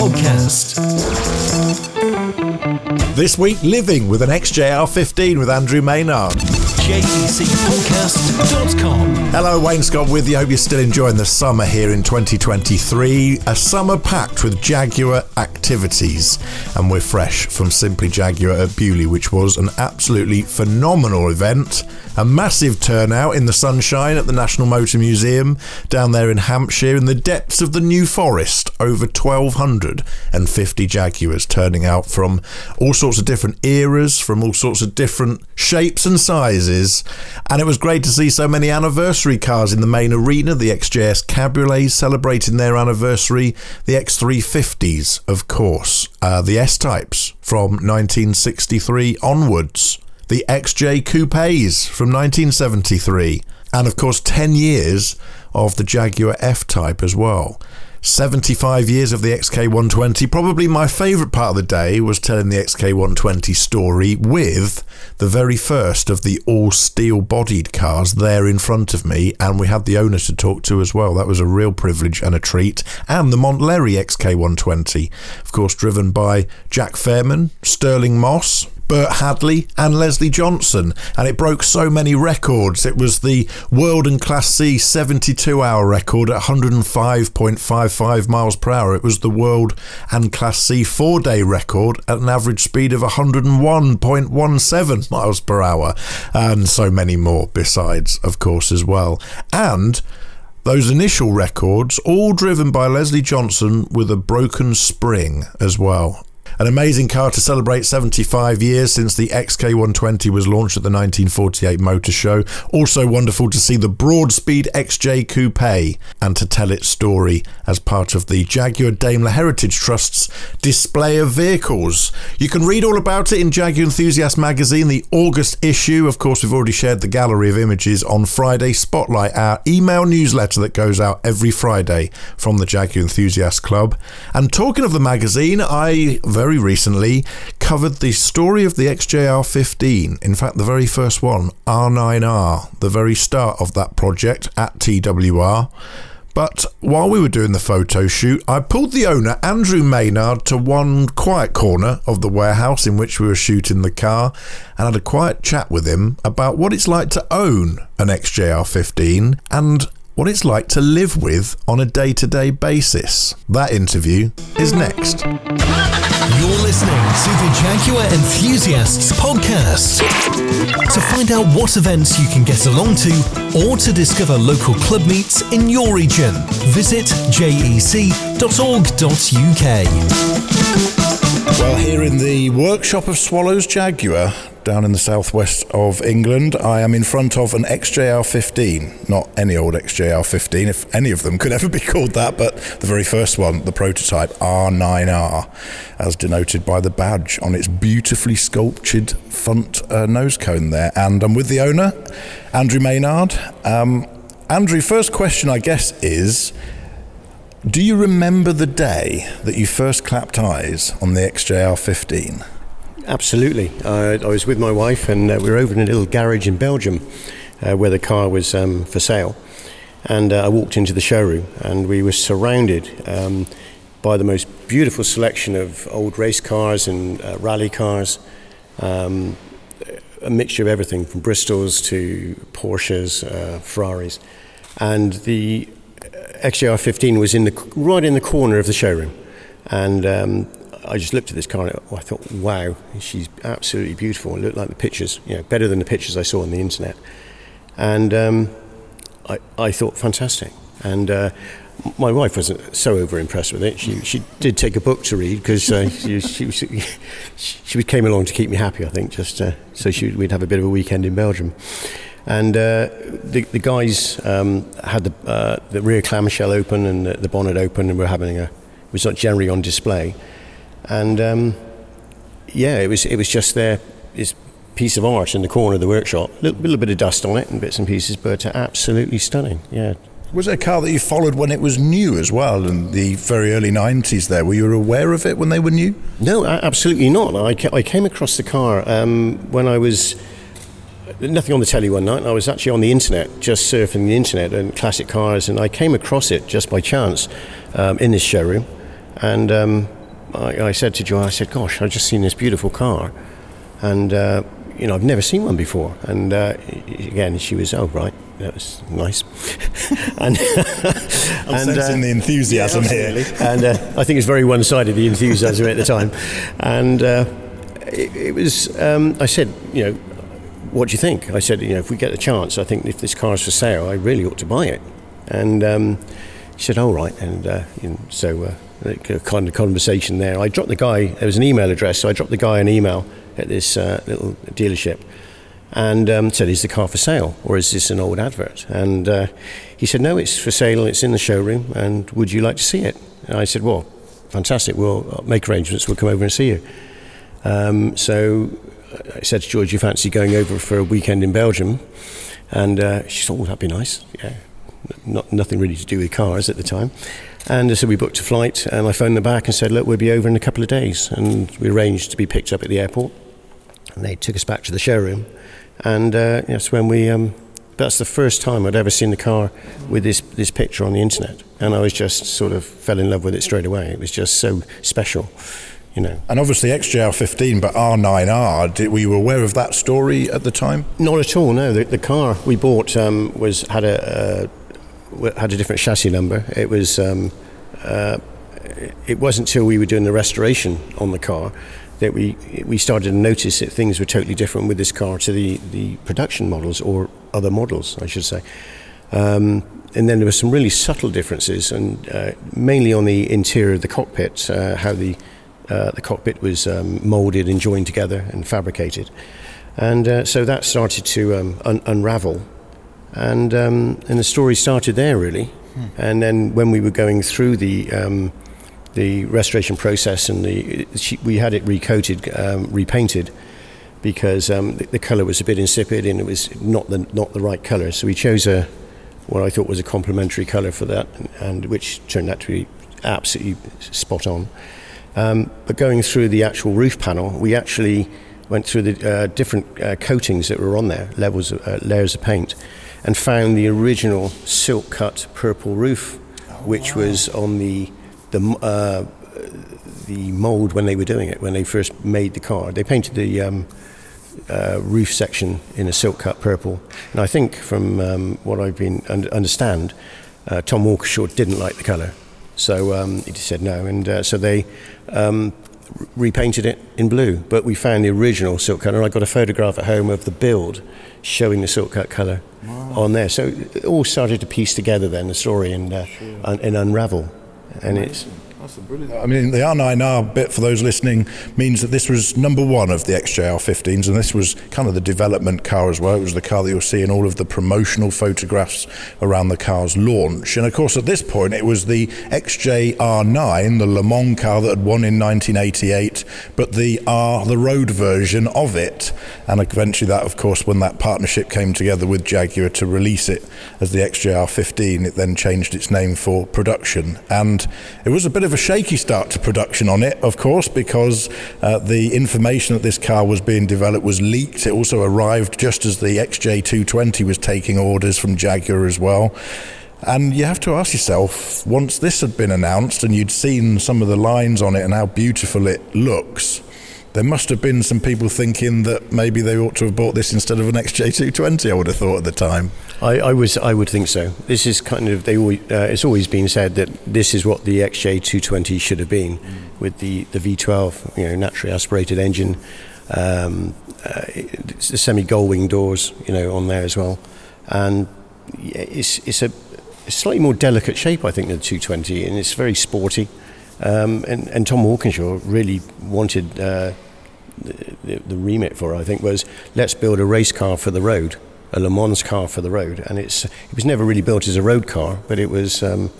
podcast. This week, living with an XJR15 with Andrew Maynard. JECpodcast.com. Hello, Wayne Scott with you. Hope you're still enjoying the summer here in 2023. A summer packed with Jaguar activities. And we're fresh from Simply Jaguar at Beaulieu, which was an absolutely phenomenal event. A massive turnout in the sunshine at the National Motor Museum down there in Hampshire in the depths of the New Forest. Over 1,250 Jaguars turning out from all sorts of different eras, from all sorts of different shapes and sizes. And it was great to see so many anniversary cars in the main arena. The XJS Cabriolets celebrating their anniversary, the X350s, of course, uh, the S types from 1963 onwards the XJ Coupes from 1973, and of course 10 years of the Jaguar F Type as well. 75 years of the XK120. Probably my favourite part of the day was telling the XK120 story with the very first of the all steel bodied cars there in front of me, and we had the owner to talk to as well. That was a real privilege and a treat. And the Montlhéry XK120, of course, driven by Jack Fairman, Stirling Moss, Bert Hadley and Leslie Johnson, and it broke so many records. It was the World and Class C 72 hour record at 105.55 miles per hour. It was the World and Class C four day record at an average speed of 101.17 miles per hour, and so many more besides, of course, as well. And those initial records, all driven by Leslie Johnson with a broken spring as well. An amazing car to celebrate 75 years since the XK120 was launched at the 1948 Motor Show. Also wonderful to see the Broadspeed XJ Coupe and to tell its story as part of the Jaguar Daimler Heritage Trust's display of vehicles. You can read all about it in Jaguar Enthusiast magazine, the August issue. Of course, we've already shared the gallery of images on Friday Spotlight, our email newsletter that goes out every Friday from the Jaguar Enthusiast Club. And talking of the magazine, I very recently covered the story of the XJR 15. In fact, the very first one, R9R, the very start of that project at TWR. But while we were doing the photo shoot, I pulled the owner, Andrew Maynard, to one quiet corner of the warehouse in which we were shooting the car and had a quiet chat with him about what it's like to own an XJR 15 and what it's like to live with on a day to day basis. That interview is next. You're listening to the Jaguar Enthusiasts podcast. To find out what events you can get along to or to discover local club meets in your region, visit jec.org.uk. Well, here in the workshop of Swallows Jaguar, down in the southwest of England. I am in front of an XJR 15, not any old XJR 15, if any of them could ever be called that, but the very first one, the prototype R9R, as denoted by the badge on its beautifully sculptured front uh, nose cone there. And I'm with the owner, Andrew Maynard. Um, Andrew, first question, I guess, is. Do you remember the day that you first clapped eyes on the XJR 15? Absolutely. Uh, I was with my wife, and uh, we were over in a little garage in Belgium uh, where the car was um, for sale. And uh, I walked into the showroom, and we were surrounded um, by the most beautiful selection of old race cars and uh, rally cars. Um, a mixture of everything from Bristols to Porsches, uh, Ferraris. And the XJR 15 was in the, right in the corner of the showroom. And um, I just looked at this car and I thought, wow, she's absolutely beautiful. It looked like the pictures, you know, better than the pictures I saw on the internet. And um, I, I thought, fantastic. And uh, my wife wasn't so over impressed with it. She, she did take a book to read because uh, she, she, she, she, came along to keep me happy, I think, just uh, so she, we'd have a bit of a weekend in Belgium. And uh, the, the guys um, had the, uh, the rear clamshell open and the, the bonnet open, and we're having a, it was not generally on display and um, yeah, it was it was just there this piece of art in the corner of the workshop. A little, little bit of dust on it and bits and pieces, but absolutely stunning. Yeah. Was it a car that you followed when it was new as well, in the very early 90s there? Were you aware of it when they were new? No, absolutely not. I, I came across the car um, when I was nothing on the telly one night. I was actually on the internet, just surfing the internet and classic cars, and I came across it just by chance um, in this showroom And um, I, I, said to Joy, I said, "Gosh, I've just seen this beautiful car, and uh, you know, I've never seen one before." And uh, again, she was, "Oh, right." That was nice, and I'm and, sensing uh, the enthusiasm yeah, here. and uh, I think it's very one-sided the enthusiasm at the time, and uh, it, it, was. Um, I said, you know, what do you think? I said, you know, if we get the chance, I think if this car is for sale, I really ought to buy it. And um, he said, all right. And uh, so uh, kind of conversation there. I dropped the guy, there was an email address, so I dropped the guy an email at this uh, little dealership and um, said, Is the car for sale or is this an old advert? And uh, he said, No, it's for sale, it's in the showroom, and would you like to see it? And I said, Well, fantastic, we'll make arrangements, we'll come over and see you. Um, so I said to George, You fancy going over for a weekend in Belgium? And uh, she said, Oh, that'd be nice. Yeah. Not, nothing really to do with cars at the time. And so we booked a flight, and I phoned them back and said, Look, we'll be over in a couple of days. And we arranged to be picked up at the airport. And they took us back to the showroom. And uh, that's when we, um, that's the first time I'd ever seen the car with this, this picture on the internet. And I was just sort of fell in love with it straight away. It was just so special. You know. And obviously XJR 15, but R9R, did, were you aware of that story at the time? Not at all, no. The, the car we bought um, was had a, uh, had a different chassis number. It was um, uh, it wasn't until we were doing the restoration on the car that we we started to notice that things were totally different with this car to the, the production models or other models, I should say. Um, and then there were some really subtle differences, and uh, mainly on the interior of the cockpit, uh, how the uh, the cockpit was um, molded and joined together and fabricated. And uh, so that started to um, un- unravel. And, um, and the story started there, really. Hmm. And then when we were going through the, um, the restoration process, and the, we had it recoated, um, repainted, because um, the, the colour was a bit insipid and it was not the, not the right colour. So we chose a, what I thought was a complementary colour for that, and, and which turned out to be absolutely spot on. Um, but going through the actual roof panel, we actually went through the uh, different uh, coatings that were on there, levels, of, uh, layers of paint, and found the original silk cut purple roof, oh, which wow. was on the the uh, the mold when they were doing it when they first made the car. They painted the um, uh, roof section in a silk cut purple, and I think from um, what I've been un- understand, uh, Tom Walkinshaw didn't like the colour. So um, he just said no, and uh, so they um, repainted it in blue. But we found the original silk cut, and I got a photograph at home of the build showing the silk cut colour wow. on there. So it all started to piece together then the story and, uh, sure. and, and unravel, and it's that's a brilliant. I mean, the R9R bit for those listening means that this was number one of the XJR 15s, and this was kind of the development car as well. It was the car that you'll see in all of the promotional photographs around the car's launch. And of course, at this point, it was the XJR9, the Le Mans car that had won in 1988, but the R, the road version of it. And eventually, that, of course, when that partnership came together with Jaguar to release it as the XJR 15, it then changed its name for production. And it was a bit of of a shaky start to production on it, of course, because uh, the information that this car was being developed was leaked. It also arrived just as the XJ220 was taking orders from Jaguar as well. And you have to ask yourself, once this had been announced and you'd seen some of the lines on it and how beautiful it looks, there must have been some people thinking that maybe they ought to have bought this instead of an XJ220. I would have thought at the time. I, I was, I would think so. This is kind of they. Always, uh, it's always been said that this is what the XJ220 should have been, mm. with the, the V12, you know, naturally aspirated engine, um, uh, the semi gull wing doors, you know, on there as well, and it's it's a, slightly more delicate shape, I think, than the 220, and it's very sporty. Um, and, and, Tom Walkinshaw really wanted uh, the, the, remit for I think, was let's build a race car for the road, a Le Mans car for the road. And it's, it was never really built as a road car, but it was um,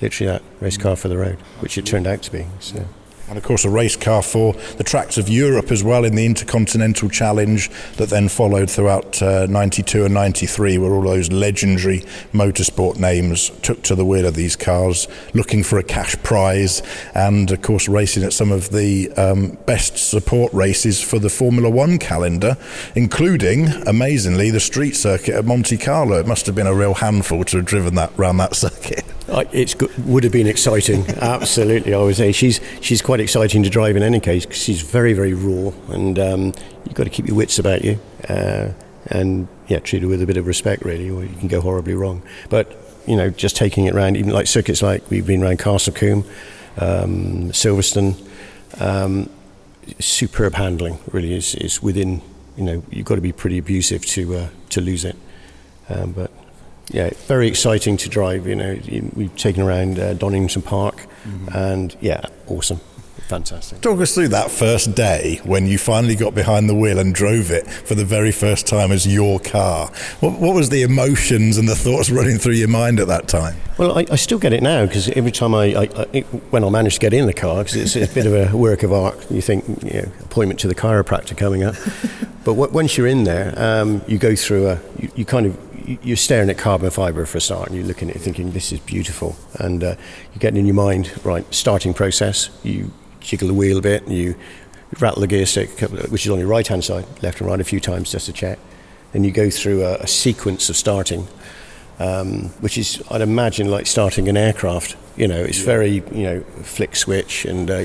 literally that race car for the road, which it turned out to be. So and of course a race car for the tracks of Europe as well in the Intercontinental Challenge that then followed throughout uh, 92 and 93 where all those legendary motorsport names took to the wheel of these cars looking for a cash prize. And of course racing at some of the um, best support races for the Formula One calendar including amazingly the street circuit at Monte Carlo. It must have been a real handful to have driven that around that circuit it would have been exciting. Absolutely, I would say she's she's quite exciting to drive in any case because she's very very raw, and um, you've got to keep your wits about you, uh, and yeah, treat her with a bit of respect really, or you can go horribly wrong. But you know, just taking it around, even like circuits like we've been around Castle Combe, um, Silverstone. Um, superb handling, really is, is within. You know, you've got to be pretty abusive to uh, to lose it. Um, but yeah, very exciting to drive. You know, we've taken around uh, Donington Park, mm-hmm. and yeah, awesome. Fantastic. Talk us through that first day when you finally got behind the wheel and drove it for the very first time as your car. What, what was the emotions and the thoughts running through your mind at that time? Well, I, I still get it now because every time I, I, I, when I manage to get in the car, because it's, it's, a bit of a work of art. You think, you know, appointment to the chiropractor coming up, but w- once you're in there, um, you go through a, you, you kind of you're staring at carbon fibre for a start, and you're looking at it thinking, this is beautiful. And uh, you're getting in your mind, right, starting process. You jiggle the wheel a bit, and you rattle the gear stick, which is on your right hand side, left and right a few times just to check. Then you go through a, a sequence of starting, um, which is, I'd imagine, like starting an aircraft. You know, it's yeah. very, you know, flick switch and, uh,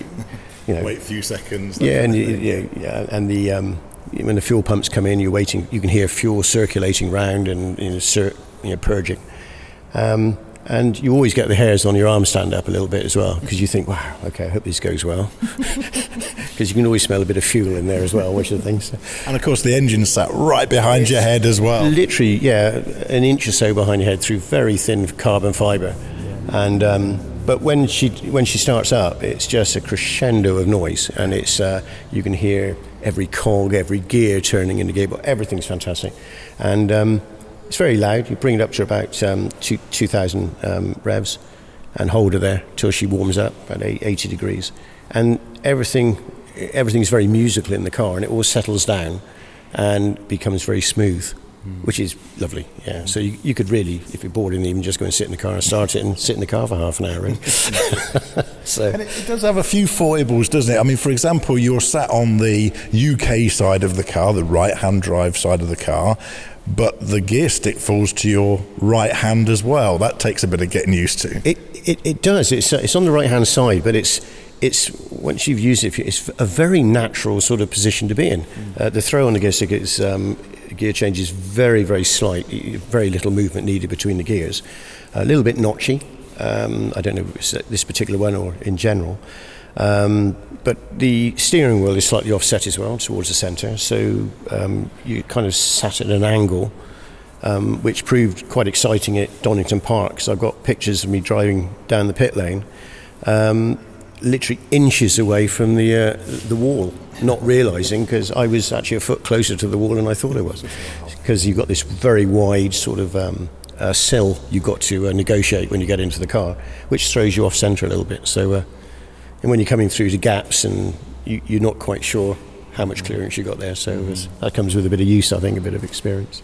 you know. Wait a few seconds. Yeah, and, you, yeah, and the. Um, when the fuel pumps come in, you're waiting. You can hear fuel circulating round and you know, cir- you know purging. Um, and you always get the hairs on your arm stand up a little bit as well because you think, wow, okay, I hope this goes well. Because you can always smell a bit of fuel in there as well, which are the things. And of course, the engine sat right behind it's your head as well. Literally, yeah, an inch or so behind your head through very thin carbon fibre. And um, but when she when she starts up, it's just a crescendo of noise, and it's uh, you can hear every cog, every gear turning in the gearbox. Everything's fantastic, and um, it's very loud. You bring it up to about um, two, 2,000 um, revs and hold her there till she warms up at 80 degrees. And everything, everything's very musical in the car and it all settles down and becomes very smooth. Mm. Which is lovely, yeah. So you, you could really, if you're bored, even just go and sit in the car and start it and sit in the car for half an hour. Really. so and it, it, does have a few foibles, doesn't it? I mean, for example, you're sat on the UK side of the car, the right-hand drive side of the car, but the gear stick falls to your right hand as well. That takes a bit of getting used to. It it, it does. It's uh, it's on the right hand side, but it's it's once you've used it, it's a very natural sort of position to be in. Mm. Uh, the throw on the gear stick is um, gear change is very very slight, very little movement needed between the gears. A little bit notchy. Um, I don't know if it's this particular one or in general. Um, but the steering wheel is slightly offset as well towards the centre, so um, you kind of sat at an angle, um, which proved quite exciting at Donington Park. Because I've got pictures of me driving down the pit lane, um, literally inches away from the uh, the wall, not realising because I was actually a foot closer to the wall than I thought I was, because you've got this very wide sort of um, uh, sill you've got to uh, negotiate when you get into the car, which throws you off centre a little bit. So uh, and when you're coming through the gaps and you, are not quite sure how much clearance you got there. So mm-hmm. that comes with a bit of use, I think, a bit of experience.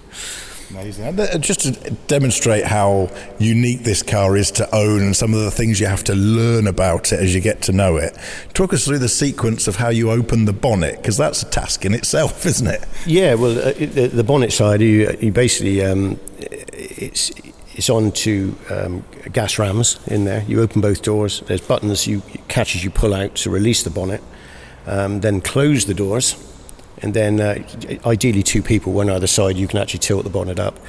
Amazing. And uh, just to demonstrate how unique this car is to own and some of the things you have to learn about it as you get to know it, talk us through the sequence of how you open the bonnet, because that's a task in itself, isn't it? Yeah, well, uh, the, the, bonnet side, you, you basically, um, it's it's on to um, gas rams in there. You open both doors. There's buttons you catch as you pull out to release the bonnet. Um, then close the doors, and then uh, ideally two people, one either side. You can actually tilt the bonnet up,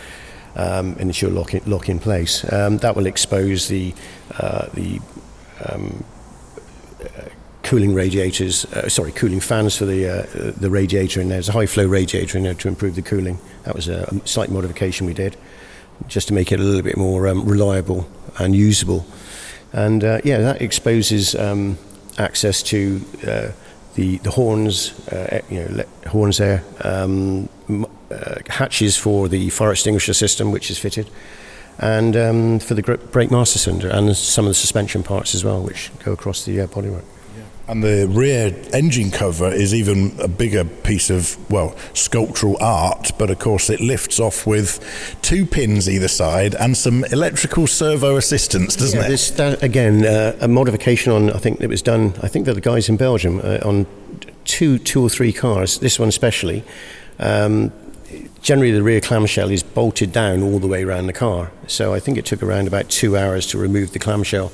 um, and your lock in, lock in place. Um, that will expose the uh, the um, uh, cooling radiators, uh, sorry, cooling fans for the uh, the radiator, and there's a high flow radiator in there to improve the cooling. That was a, a slight modification we did just to make it a little bit more um, reliable and usable. And uh, yeah, that exposes um, access to uh, the the horns, uh, you know, horns there, um, uh, hatches for the fire extinguisher system, which is fitted, and um, for the brake master cylinder and some of the suspension parts as well, which go across the uh, bodywork. And the rear engine cover is even a bigger piece of, well, sculptural art, but of course it lifts off with two pins either side and some electrical servo assistance, doesn't yeah, it? This, that, again, uh, a modification on, I think it was done, I think they're the guys in Belgium, uh, on two, two or three cars, this one especially. Um, generally the rear clamshell is bolted down all the way around the car. So I think it took around about two hours to remove the clamshell.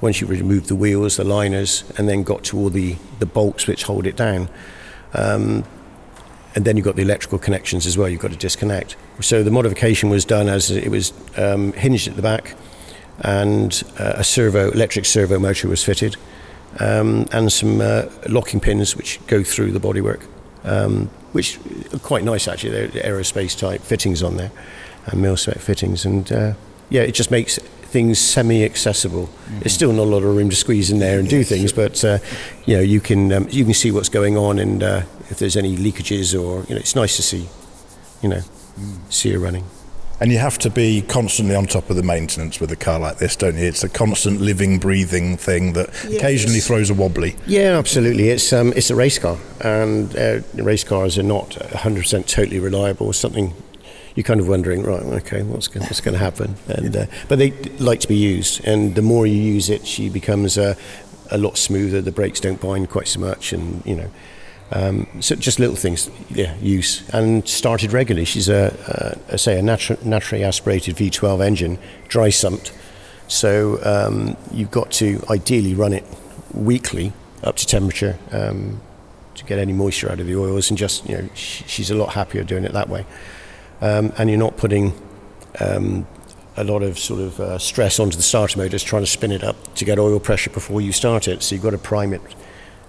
Once you remove the wheels, the liners, and then got to all the, the bolts which hold it down. Um, and then you've got the electrical connections as well, you've got to disconnect. So the modification was done as it was um, hinged at the back, and uh, a servo, electric servo motor was fitted, um, and some uh, locking pins which go through the bodywork, um, which are quite nice actually. They're aerospace type fittings on there, and mil spec fittings, and uh, yeah, it just makes things semi-accessible. Mm-hmm. There's still not a lot of room to squeeze in there and do things, but uh, you know you can um, you can see what's going on, and uh, if there's any leakages or you know, it's nice to see, you know, mm. see it running. And you have to be constantly on top of the maintenance with a car like this, don't you? It's a constant living, breathing thing that yes. occasionally throws a wobbly. Yeah, absolutely. It's um, it's a race car, and uh, race cars are not 100% totally reliable. Something you're kind of wondering, right? Okay, what's going, what's to happen? And uh, but they like to be used, and the more you use it, she becomes uh, a lot smoother. The brakes don't bind quite so much, and you know. Um, so just little things, yeah, use and started regularly. She's a, a, a say a natu- naturally aspirated V12 engine, dry sumped. So um, you've got to ideally run it weekly up to temperature um, to get any moisture out of the oils, and just you know sh- she's a lot happier doing it that way. Um, and you're not putting um, a lot of sort of uh, stress onto the starter motor, just trying to spin it up to get oil pressure before you start it. So you've got to prime it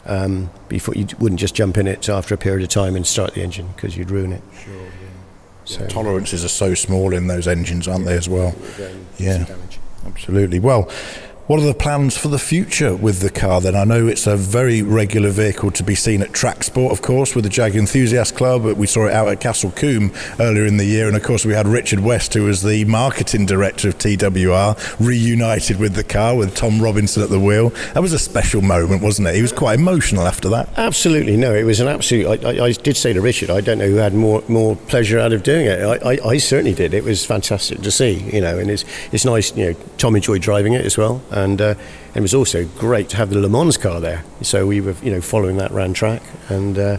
um, before you wouldn't just jump in it after a period of time and start the engine because you'd ruin it. Sure. Yeah. So tolerances are so small in those engines, aren't yeah, they, as well? Yeah, absolutely. Well, what are the plans for the future with the car then? I know it's a very regular vehicle to be seen at track sport, of course, with the Jag Enthusiast Club. We saw it out at Castle Combe earlier in the year. And of course, we had Richard West, who was the marketing director of TWR, reunited with the car with Tom Robinson at the wheel. That was a special moment, wasn't it? He was quite emotional after that. Absolutely. No, it was an absolute. I, I, I did say to Richard, I don't know who had more, more pleasure out of doing it. I, I, I certainly did. It was fantastic to see, you know, and it's, it's nice, you know, Tom enjoyed driving it as well and, uh, it was also great to have the Le Mans car there. So we were, you know, following that round track, and uh,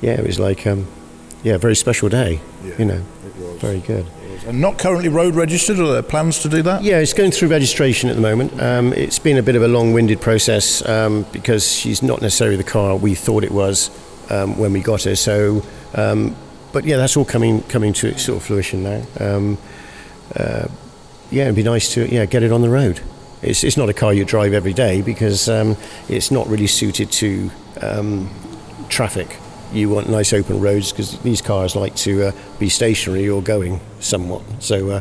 yeah, it was like, um, yeah, a very special day. Yeah, you know, very good. And not currently road registered, or there plans to do that? Yeah, it's going through registration at the moment. Um, it's been a bit of a long-winded process um, because she's not necessarily the car we thought it was um, when we got her. So, um, but yeah, that's all coming coming to its sort of fruition now. Um, uh, yeah, it'd be nice to yeah get it on the road. It's, it's not a car you drive every day because um, it's not really suited to um, traffic. You want nice open roads because these cars like to uh, be stationary or going somewhat. So, uh,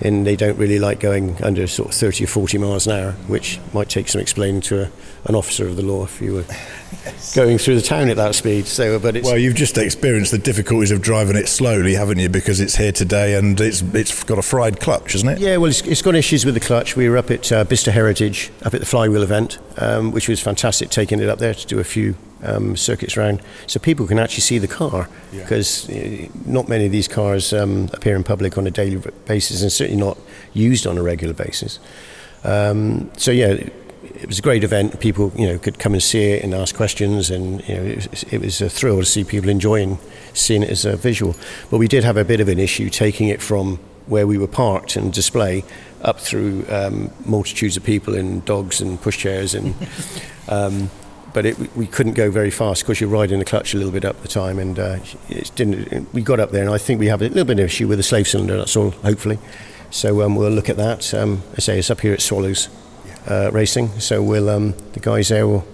and they don't really like going under sort of 30 or 40 miles an hour, which might take some explaining to a, an officer of the law if you were yes. going through the town at that speed. So, but well, you've just experienced the difficulties of driving it slowly, haven't you? Because it's here today and it's it's got a fried clutch, hasn't it? Yeah, well, it's, it's got issues with the clutch. We were up at uh, Bicester Heritage, up at the flywheel event, um, which was fantastic, taking it up there to do a few um, circuits around, so people can actually see the car because yeah. uh, not many of these cars um, appear in public on a daily basis, and certainly not used on a regular basis. Um, so yeah, it was a great event. People, you know, could come and see it and ask questions, and you know, it was, it was, a thrill to see people enjoying seeing it as a visual. But we did have a bit of an issue taking it from where we were parked and display up through um, multitudes of people in dogs and pushchairs, and um, but it, we couldn't go very fast because you're riding the clutch a little bit up the time, and uh, it didn't. We got up there, and I think we have a little bit of issue with the slave cylinder. That's all, hopefully. So um, we'll look at that. Um, I say it's up here at Swallows uh, Racing, so we'll um, the guys there will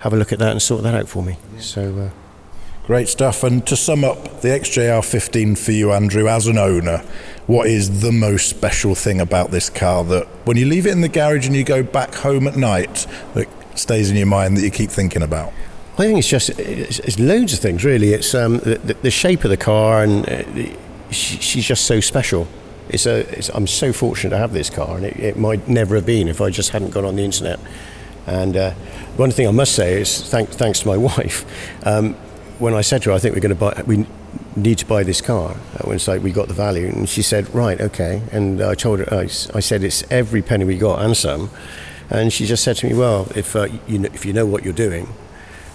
have a look at that and sort that out for me. So. Uh, Great stuff. And to sum up the XJR 15 for you, Andrew, as an owner, what is the most special thing about this car that when you leave it in the garage and you go back home at night, that stays in your mind that you keep thinking about? I think it's just it's, it's loads of things really. It's um, the, the, shape of the car, and uh, she, she's just so special. It's a, it's, I'm so fortunate to have this car, and it, it, might never have been if I just hadn't gone on the internet. And uh, one thing I must say is, thank, thanks to my wife, um, when I said to her, I think we're going to buy, we need to buy this car, uh, when it's like we got the value, and she said, right, okay. And I told her, I, I said, it's every penny we got and some. And she just said to me, well, if, uh, you, know, if you know what you're doing,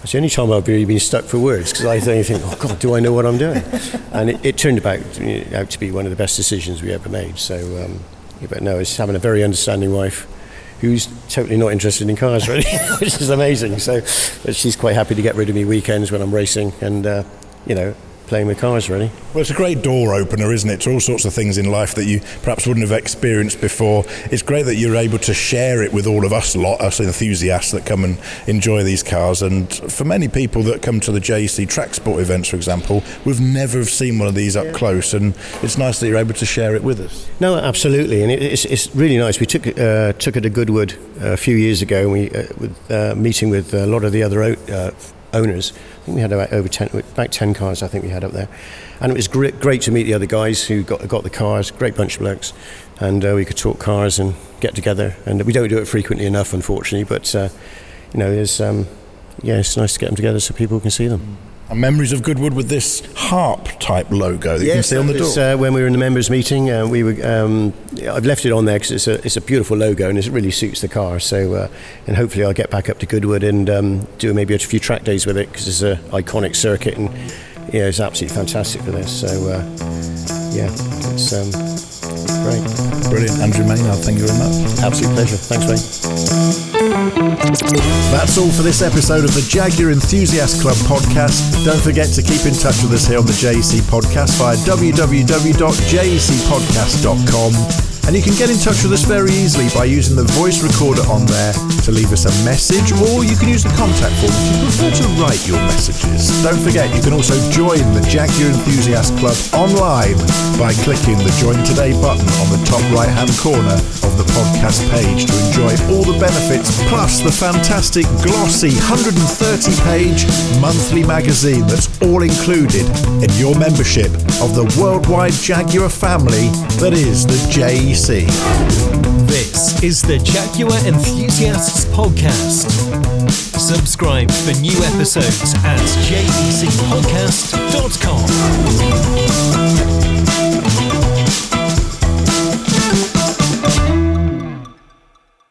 It's the only time I've really been stuck for words because I then think, oh God, do I know what I'm doing? And it, it turned about, out to be one of the best decisions we ever made. So, um, yeah, but no, it's having a very understanding wife who's totally not interested in cars, really, which is amazing. So, but she's quite happy to get rid of me weekends when I'm racing, and uh, you know, playing with cars, really. Well, it's a great door opener, isn't it, to all sorts of things in life that you perhaps wouldn't have experienced before. It's great that you're able to share it with all of us lot, us enthusiasts that come and enjoy these cars. And for many people that come to the JEC track sport events, for example, we've never have seen one of these up yeah. close, and it's nice that you're able to share it with us. No, absolutely, and it's, it's really nice. We took uh, took it to Goodwood a few years ago, and we uh, with uh, meeting with a lot of the other uh, owners. I think we had about over 10, about 10 cars, I think we had up there. And it was great, great to meet the other guys who got, got the cars, great bunch of blokes. And uh, we could talk cars and get together. And we don't do it frequently enough, unfortunately, but, uh, you know, it's, um, yeah, it's nice to get them together so people can see them. And memories of Goodwood with this harp type logo that yes, you can see on the door. Uh, when we were in the members' meeting, uh, we were. Um, I've left it on there because it's a it's a beautiful logo and it really suits the car. So, uh, and hopefully I'll get back up to Goodwood and um, do maybe a few track days with it because it's an iconic circuit and yeah, it's absolutely fantastic for this. So, uh, yeah, it's um, great. Brilliant, Andrew Maynard. Thank you very much. Absolute pleasure. Thanks, mate. That's all for this episode of the Jaguar Enthusiast Club podcast. Don't forget to keep in touch with us here on the JEC podcast via www.jecpodcast.com and you can get in touch with us very easily by using the voice recorder on there to leave us a message, or you can use the contact form if you prefer to write your messages. Don't forget, you can also join the Jaguar Enthusiast Club online by clicking the Join Today button on the top right hand corner of the podcast page to enjoy all the benefits, plus the fantastic glossy 130 page monthly magazine that's all included in your membership of the worldwide Jaguar family that is the J. BBC. This is the Jaguar Enthusiasts Podcast. Subscribe for new episodes at jecpodcast.com.